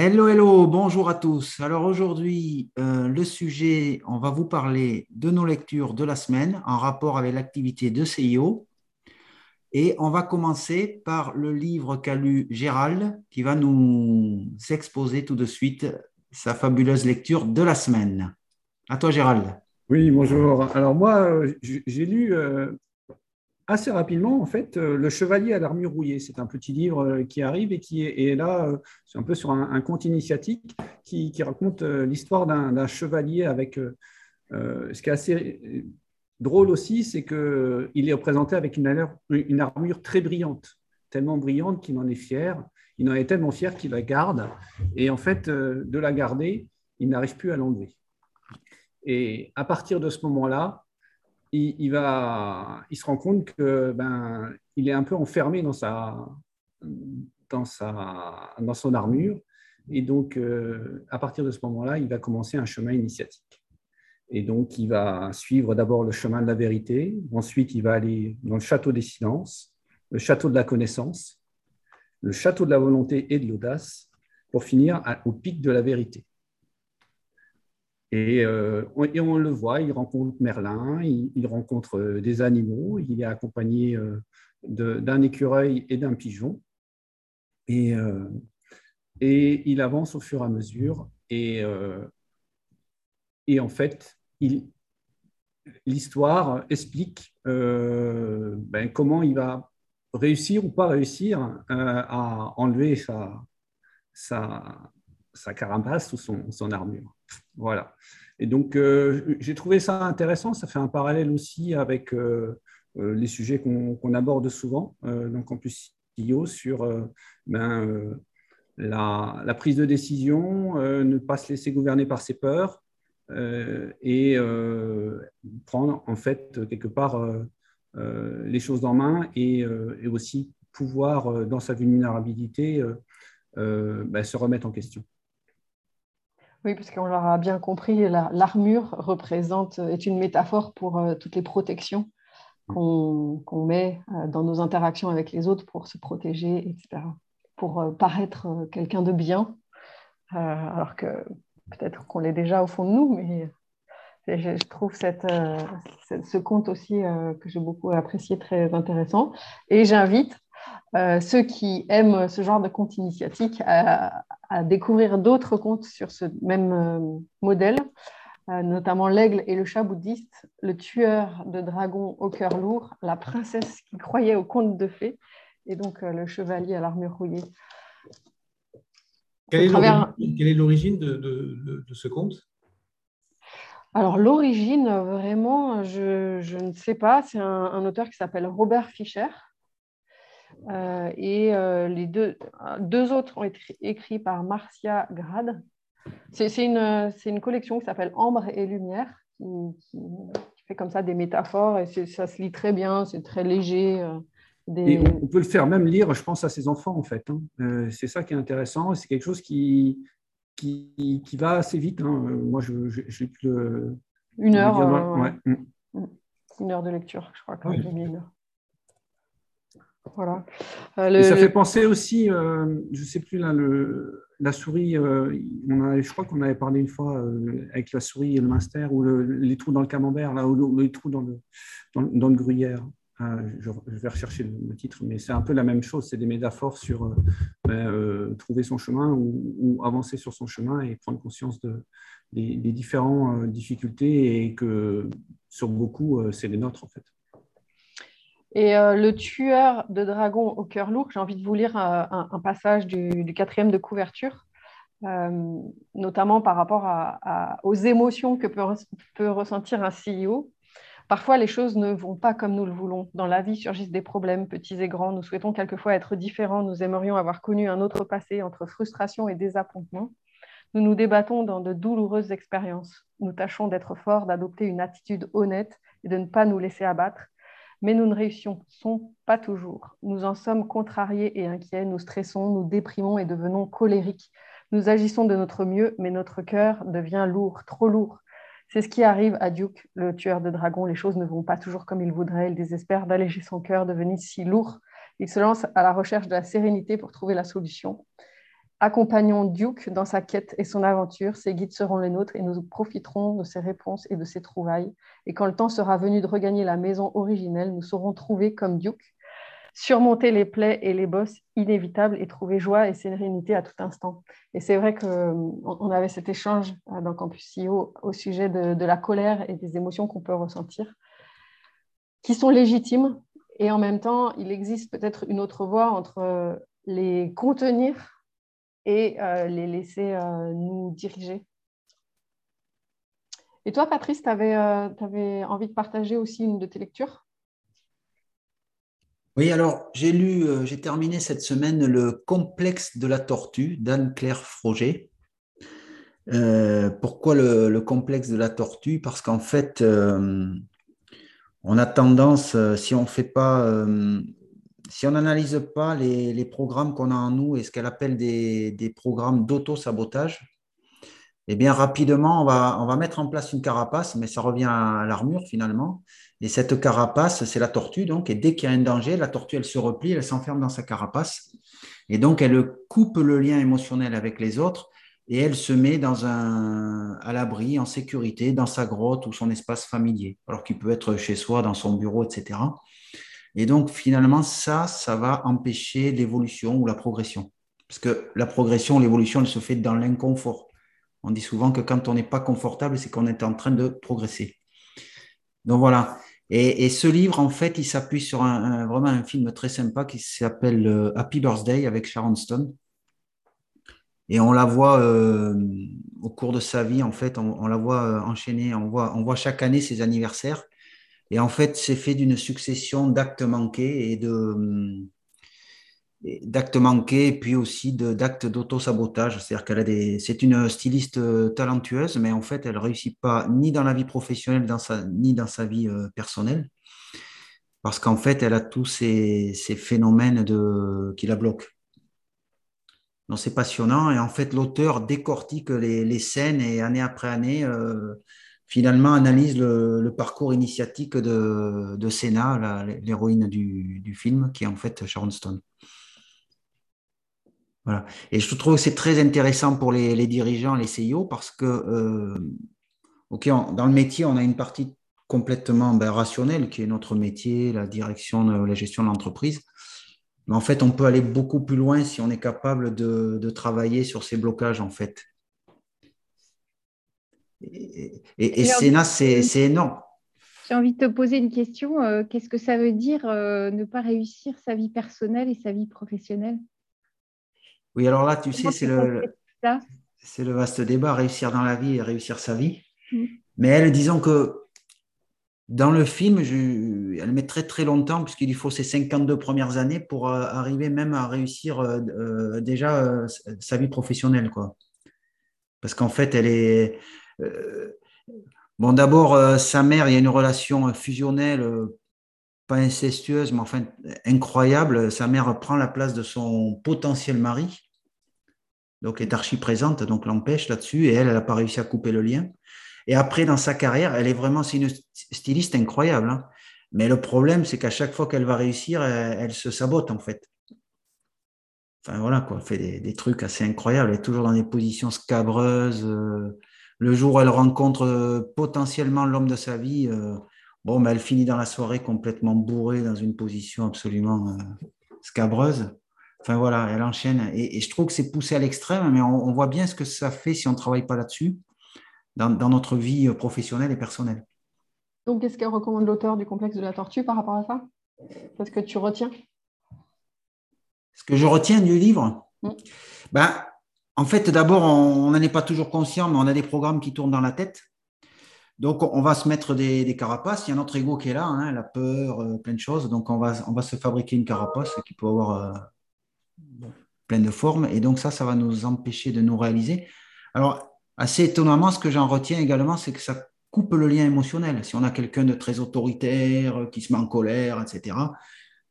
Hello, hello, bonjour à tous. Alors aujourd'hui, euh, le sujet, on va vous parler de nos lectures de la semaine en rapport avec l'activité de CIO. Et on va commencer par le livre qu'a lu Gérald, qui va nous exposer tout de suite sa fabuleuse lecture de la semaine. À toi, Gérald. Oui, bonjour. Alors moi, euh, j'ai lu euh, assez rapidement, en fait, euh, Le Chevalier à l'armure rouillée. C'est un petit livre qui arrive et qui est, là, c'est un peu sur un, conte initiatique qui, raconte l'histoire d'un chevalier avec. ce qui est assez drôle aussi, c'est qu'il est représenté avec une, une armure très brillante, tellement brillante qu'il en est fier. Il en est tellement fier qu'il la garde. Et en fait, de la garder, il n'arrive plus à l'enlever. Et à partir de ce moment-là, il, va, il se rend compte que ben, il est un peu enfermé dans sa, dans sa, dans son armure. Et donc, euh, à partir de ce moment-là, il va commencer un chemin initiatique. Et donc, il va suivre d'abord le chemin de la vérité. Ensuite, il va aller dans le château des silences, le château de la connaissance, le château de la volonté et de l'audace, pour finir au pic de la vérité. Et, euh, on, le voit, il rencontre Merlin, il, rencontre euh, des animaux, il est accompagné euh, d'un écureuil et d'un pigeon. Et, et, il avance au fur et à mesure. Et, et en fait, l'histoire explique ben, comment il va réussir ou pas réussir à enlever sa, sa, carapace ou son armure. Voilà. Et donc, euh, j'ai trouvé ça intéressant. Ça fait un parallèle aussi avec euh, euh, les sujets qu'on aborde souvent dans Campus CEO sur ben, la, prise de décision, ne pas se laisser gouverner par ses peurs et prendre en fait quelque part les choses en main et, et aussi pouvoir, dans sa vulnérabilité, ben, se remettre en question. Oui, parce qu'on l'aura bien compris, l'armure représente, est une métaphore pour euh, toutes les protections qu'on met euh, dans nos interactions avec les autres pour se protéger, etc. Pour euh, paraître quelqu'un de bien, alors que peut-être qu'on l'est déjà au fond de nous, mais je, trouve cette, ce conte aussi que j'ai beaucoup apprécié très intéressant. Et j'invite euh, ceux qui aiment ce genre de contes initiatiques à, découvrir d'autres contes sur ce même euh, modèle, euh, notamment L'aigle et le chat bouddhiste, Le tueur de dragons au cœur lourd, La princesse qui croyait aux contes de fées, et donc Le chevalier à l'armure rouillée. Quelle est l'origine de, ce conte alors l'origine, vraiment, je, ne sais pas. C'est un auteur qui s'appelle Robert Fischer, euh, et euh, les deux, deux autres ont été écrits par Marcia Grad. C'est une, une, collection qui s'appelle Ambre et Lumière, qui, fait comme ça des métaphores, et ça se lit très bien, c'est très léger. Euh, et on peut le faire même lire, je pense, à ses enfants, en fait. Hein. c'est ça qui est intéressant, c'est quelque chose qui, qui, qui, va assez vite. Hein. Moi, je, je, plus Une heure. Ouais. Mm. Une heure de lecture, je crois que j'ai mis une heure. Voilà. Euh, ça fait penser aussi, euh, je ne sais plus là, le, la souris, euh, on je crois qu'on avait parlé une fois avec la souris et le minster, ou les trous dans le camembert, là, ou les trous dans le, dans, le gruyère. Je, vais rechercher le, titre, mais c'est un peu la même chose. C'est des métaphores sur ben, trouver son chemin ou, avancer sur son chemin et prendre conscience de, des, des différentes difficultés et que sur beaucoup, c'est les nôtres en fait. Et euh, le tueur de dragons au cœur lourd, j'ai envie de vous lire euh, un, passage du, quatrième de couverture, euh, notamment par rapport aux émotions que peut, ressentir un CEO. Parfois, les choses ne vont pas comme nous le voulons. Dans la vie surgissent des problèmes, petits et grands. Nous souhaitons quelquefois être différents. Nous aimerions avoir connu un autre passé entre frustration et désappointement. Nous nous débattons dans de douloureuses expériences. Nous tâchons d'être forts, d'adopter une attitude honnête et de ne pas nous laisser abattre mais nous ne réussissons pas toujours. Nous en sommes contrariés et inquiets, nous stressons, nous déprimons et devenons colériques. Nous agissons de notre mieux, mais notre cœur devient lourd, trop lourd. C'est ce qui arrive à Duke, le tueur de dragons. Les choses ne vont pas toujours comme il voudrait. Il désespère d'alléger son cœur, devenir si lourd. Il se lance à la recherche de la sérénité pour trouver la solution. Accompagnons Duke dans sa quête et son aventure. Ses guides seront les nôtres et nous profiterons de ses réponses et de ses trouvailles. Et quand le temps sera venu de regagner la maison originelle, nous saurons trouver comme Duke, surmonter les plaies et les bosses inévitables et trouver joie et sérénité à tout instant. Et c'est vrai qu'on avait cet échange dans Campus CEO au sujet de la colère et des émotions qu'on peut ressentir, qui sont légitimes. Et en même temps, il existe peut-être une autre voie entre les contenir et euh, les laisser euh, nous diriger. Et toi, Patrice, tu avais, euh, envie de partager aussi une de tes lectures? Oui, alors j'ai lu, j'ai terminé cette semaine Le complexe de la tortue d'Anne-Claire Froger. pourquoi le, le, complexe de la tortue? Parce qu'en fait, on a tendance, si on ne fait pas si on n'analyse pas les, programmes qu'on a en nous et ce qu'elle appelle des, programmes d'auto-sabotage, eh bien, rapidement, on va, mettre en place une carapace, mais ça revient à l'armure finalement. Et cette carapace, c'est la tortue, donc, et dès qu'il y a un danger, la tortue, elle se replie, elle s'enferme dans sa carapace. Et donc, elle coupe le lien émotionnel avec les autres et elle se met à l'abri, en sécurité, dans sa grotte ou son espace familier, alors qu'il peut être chez soi, dans son bureau, etc. Et donc, finalement, ça, ça va empêcher l'évolution ou la progression. Parce que la progression, l'évolution, elle se fait dans l'inconfort. On dit souvent que quand on n'est pas confortable, c'est qu'on est en train de progresser. Donc voilà. Et, ce livre, en fait, il s'appuie sur un, vraiment un film très sympa qui s'appelle euh, Happy Birthday avec Sharon Stone. Et on la voit euh, au cours de sa vie, en fait, on, la voit euh, enchaîner, on voit, on voit chaque année ses anniversaires. Et en fait, c'est fait d'une succession d'actes manqués et d'actes manqués puis aussi d'actes d'auto-sabotage. C'est-à-dire qu'elle a des, c'est une styliste euh, talentueuse, mais en fait, elle réussit pas ni dans la vie professionnelle, ni dans sa vie euh, personnelle, parce qu'en fait, elle a tous ces, phénomènes qui la bloquent. Donc, c'est passionnant. Et en fait, l'auteur décortique les, les, scènes et année après année, euh, finalement analyse le, parcours initiatique de, de Senna, l'héroïne du, film, qui est en fait Sharon Stone. Voilà. Et je trouve que c'est très intéressant pour les, dirigeants, les CIO, parce que euh, dans le métier, on a une partie complètement ben, rationnelle, qui est notre métier, la direction, la gestion de l'entreprise. Mais en fait, on peut aller beaucoup plus loin si on est capable de, de travailler sur ces blocages, en fait. Et, et, Sénat, c'est énorme. J'ai envie de te poser une question. Euh, qu'est-ce que ça veut dire euh, ne pas réussir sa vie personnelle et sa vie professionnelle? Oui, alors là, tu sais, c'est le, c'est le vaste débat, réussir dans la vie et réussir sa vie. Mm. Mais elle, disons que dans le film, je, elle met très très longtemps, puisqu'il faut ces 52 premières années pour euh, arriver même à réussir déjà sa vie professionnelle. Quoi. Parce qu'en fait, elle est, bon, d'abord, euh, sa mère, il y a une relation fusionnelle, euh, pas incestueuse, mais enfin incroyable. Sa mère prend la place de son potentiel mari, donc est archi présente, donc l'empêche là-dessus, et elle, elle n'a pas réussi à couper le lien. Et après, dans sa carrière, elle est vraiment, une styliste incroyable. Hein. Mais le problème, c'est qu'à chaque fois qu'elle va réussir, elle, se sabote en fait. Enfin voilà, quoi, elle fait des, trucs assez incroyables. Elle est toujours dans des positions scabreuses le jour où elle rencontre euh, potentiellement l'homme de sa vie, euh, bon, ben, elle finit dans la soirée complètement bourrée dans une position absolument euh, scabreuse. Enfin voilà, elle enchaîne. Et, je trouve que c'est poussé à l'extrême, mais on, voit bien ce que ça fait si on ne travaille pas là-dessus dans, notre vie professionnelle et personnelle. Donc, qu'est-ce qu'elle recommande l'auteur du complexe de la tortue par rapport à ça? Qu'est-ce que tu retiens? Ce que je retiens du livre? Mmh. ben, en fait, d'abord, on n'en est pas toujours conscient, mais on a des programmes qui tournent dans la tête. Donc, on va se mettre des, carapaces. Il y a notre ego qui est là, hein, la peur, euh, plein de choses. Donc, on va, se fabriquer une carapace qui peut avoir euh, plein de formes. Et donc, ça, ça va nous empêcher de nous réaliser. Alors, assez étonnamment, ce que j'en retiens également, c'est que ça coupe le lien émotionnel. Si on a quelqu'un de très autoritaire, qui se met en colère, etc.,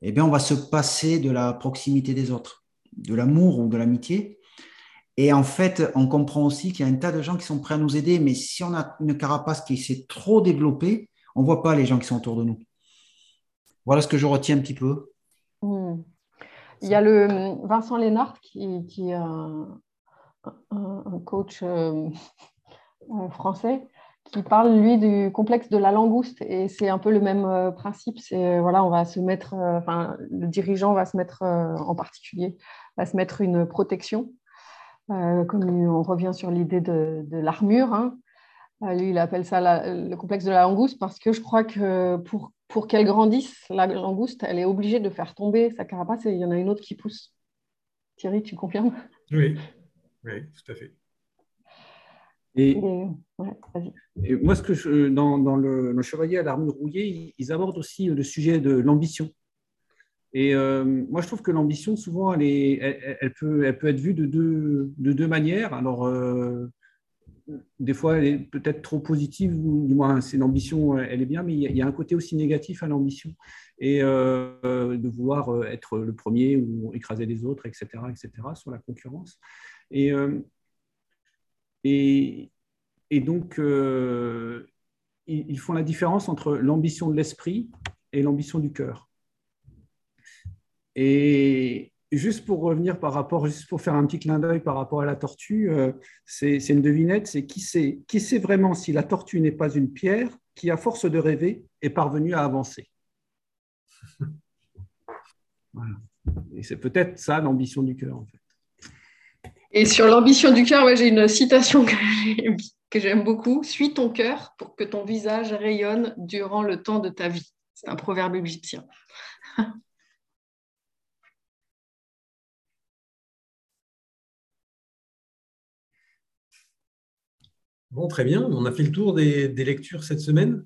eh bien, on va se passer de la proximité des autres, de l'amour ou de l'amitié. Et en fait, on comprend aussi qu'il y a un tas de gens qui sont prêts à nous aider, mais si on a une carapace qui s'est trop développée, on ne voit pas les gens qui sont autour de nous. Voilà ce que je retiens un petit peu. Hmm. Il y a le Vincent Lénard qui, est un, coach français qui parle, lui, du complexe de la langouste. Et c'est un peu le même euh, principe. C'est, euh, voilà, on va se mettre, euh, enfin, le dirigeant va se mettre, en particulier, va se mettre une protection. Comme on revient sur l'idée de, l'armure. Hein. lui, il appelle ça le complexe de la langouste parce que je crois que pour, pour qu'elle grandisse, la langouste, elle est obligée de faire tomber sa carapace et il y en a une autre qui pousse. Thierry, tu confirmes? Oui, oui, tout à fait. Et, moi, ce que je, dans, le, Chevalier à l'armure rouillée, ils, abordent aussi le sujet de l'ambition. Et euh, moi, je trouve que l'ambition, souvent, elle, peut, être vue de deux, de deux manières. Alors, euh, des fois, elle est peut-être trop positive, ou du moins, c'est l'ambition, elle est bien, mais il y, a, un côté aussi négatif à l'ambition. Et euh, de vouloir être le premier ou écraser les autres, etc., etc., sur la concurrence. Et donc, euh, ils font la différence entre l'ambition de l'esprit et l'ambition du cœur. Et juste pour revenir par rapport, juste pour faire un petit clin d'œil par rapport à la tortue, euh, c'est une devinette, c'est qui sait, qui sait vraiment si la tortue n'est pas une pierre qui, à force de rêver, est parvenue à avancer. Et c'est peut-être ça l'ambition du cœur, en fait. Et sur l'ambition du cœur, j'ai une citation que j'aime beaucoup. Suis ton cœur pour que ton visage rayonne durant le temps de ta vie. C'est un proverbe égyptien. Bon, très bien. On a fait le tour des, lectures cette semaine?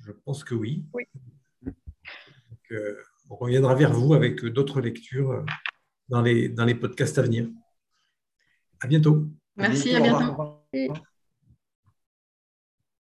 Je pense que oui. Oui. Euh, on reviendra vers vous avec d'autres lectures dans les, dans les podcasts à venir. À bientôt. Merci, à bientôt.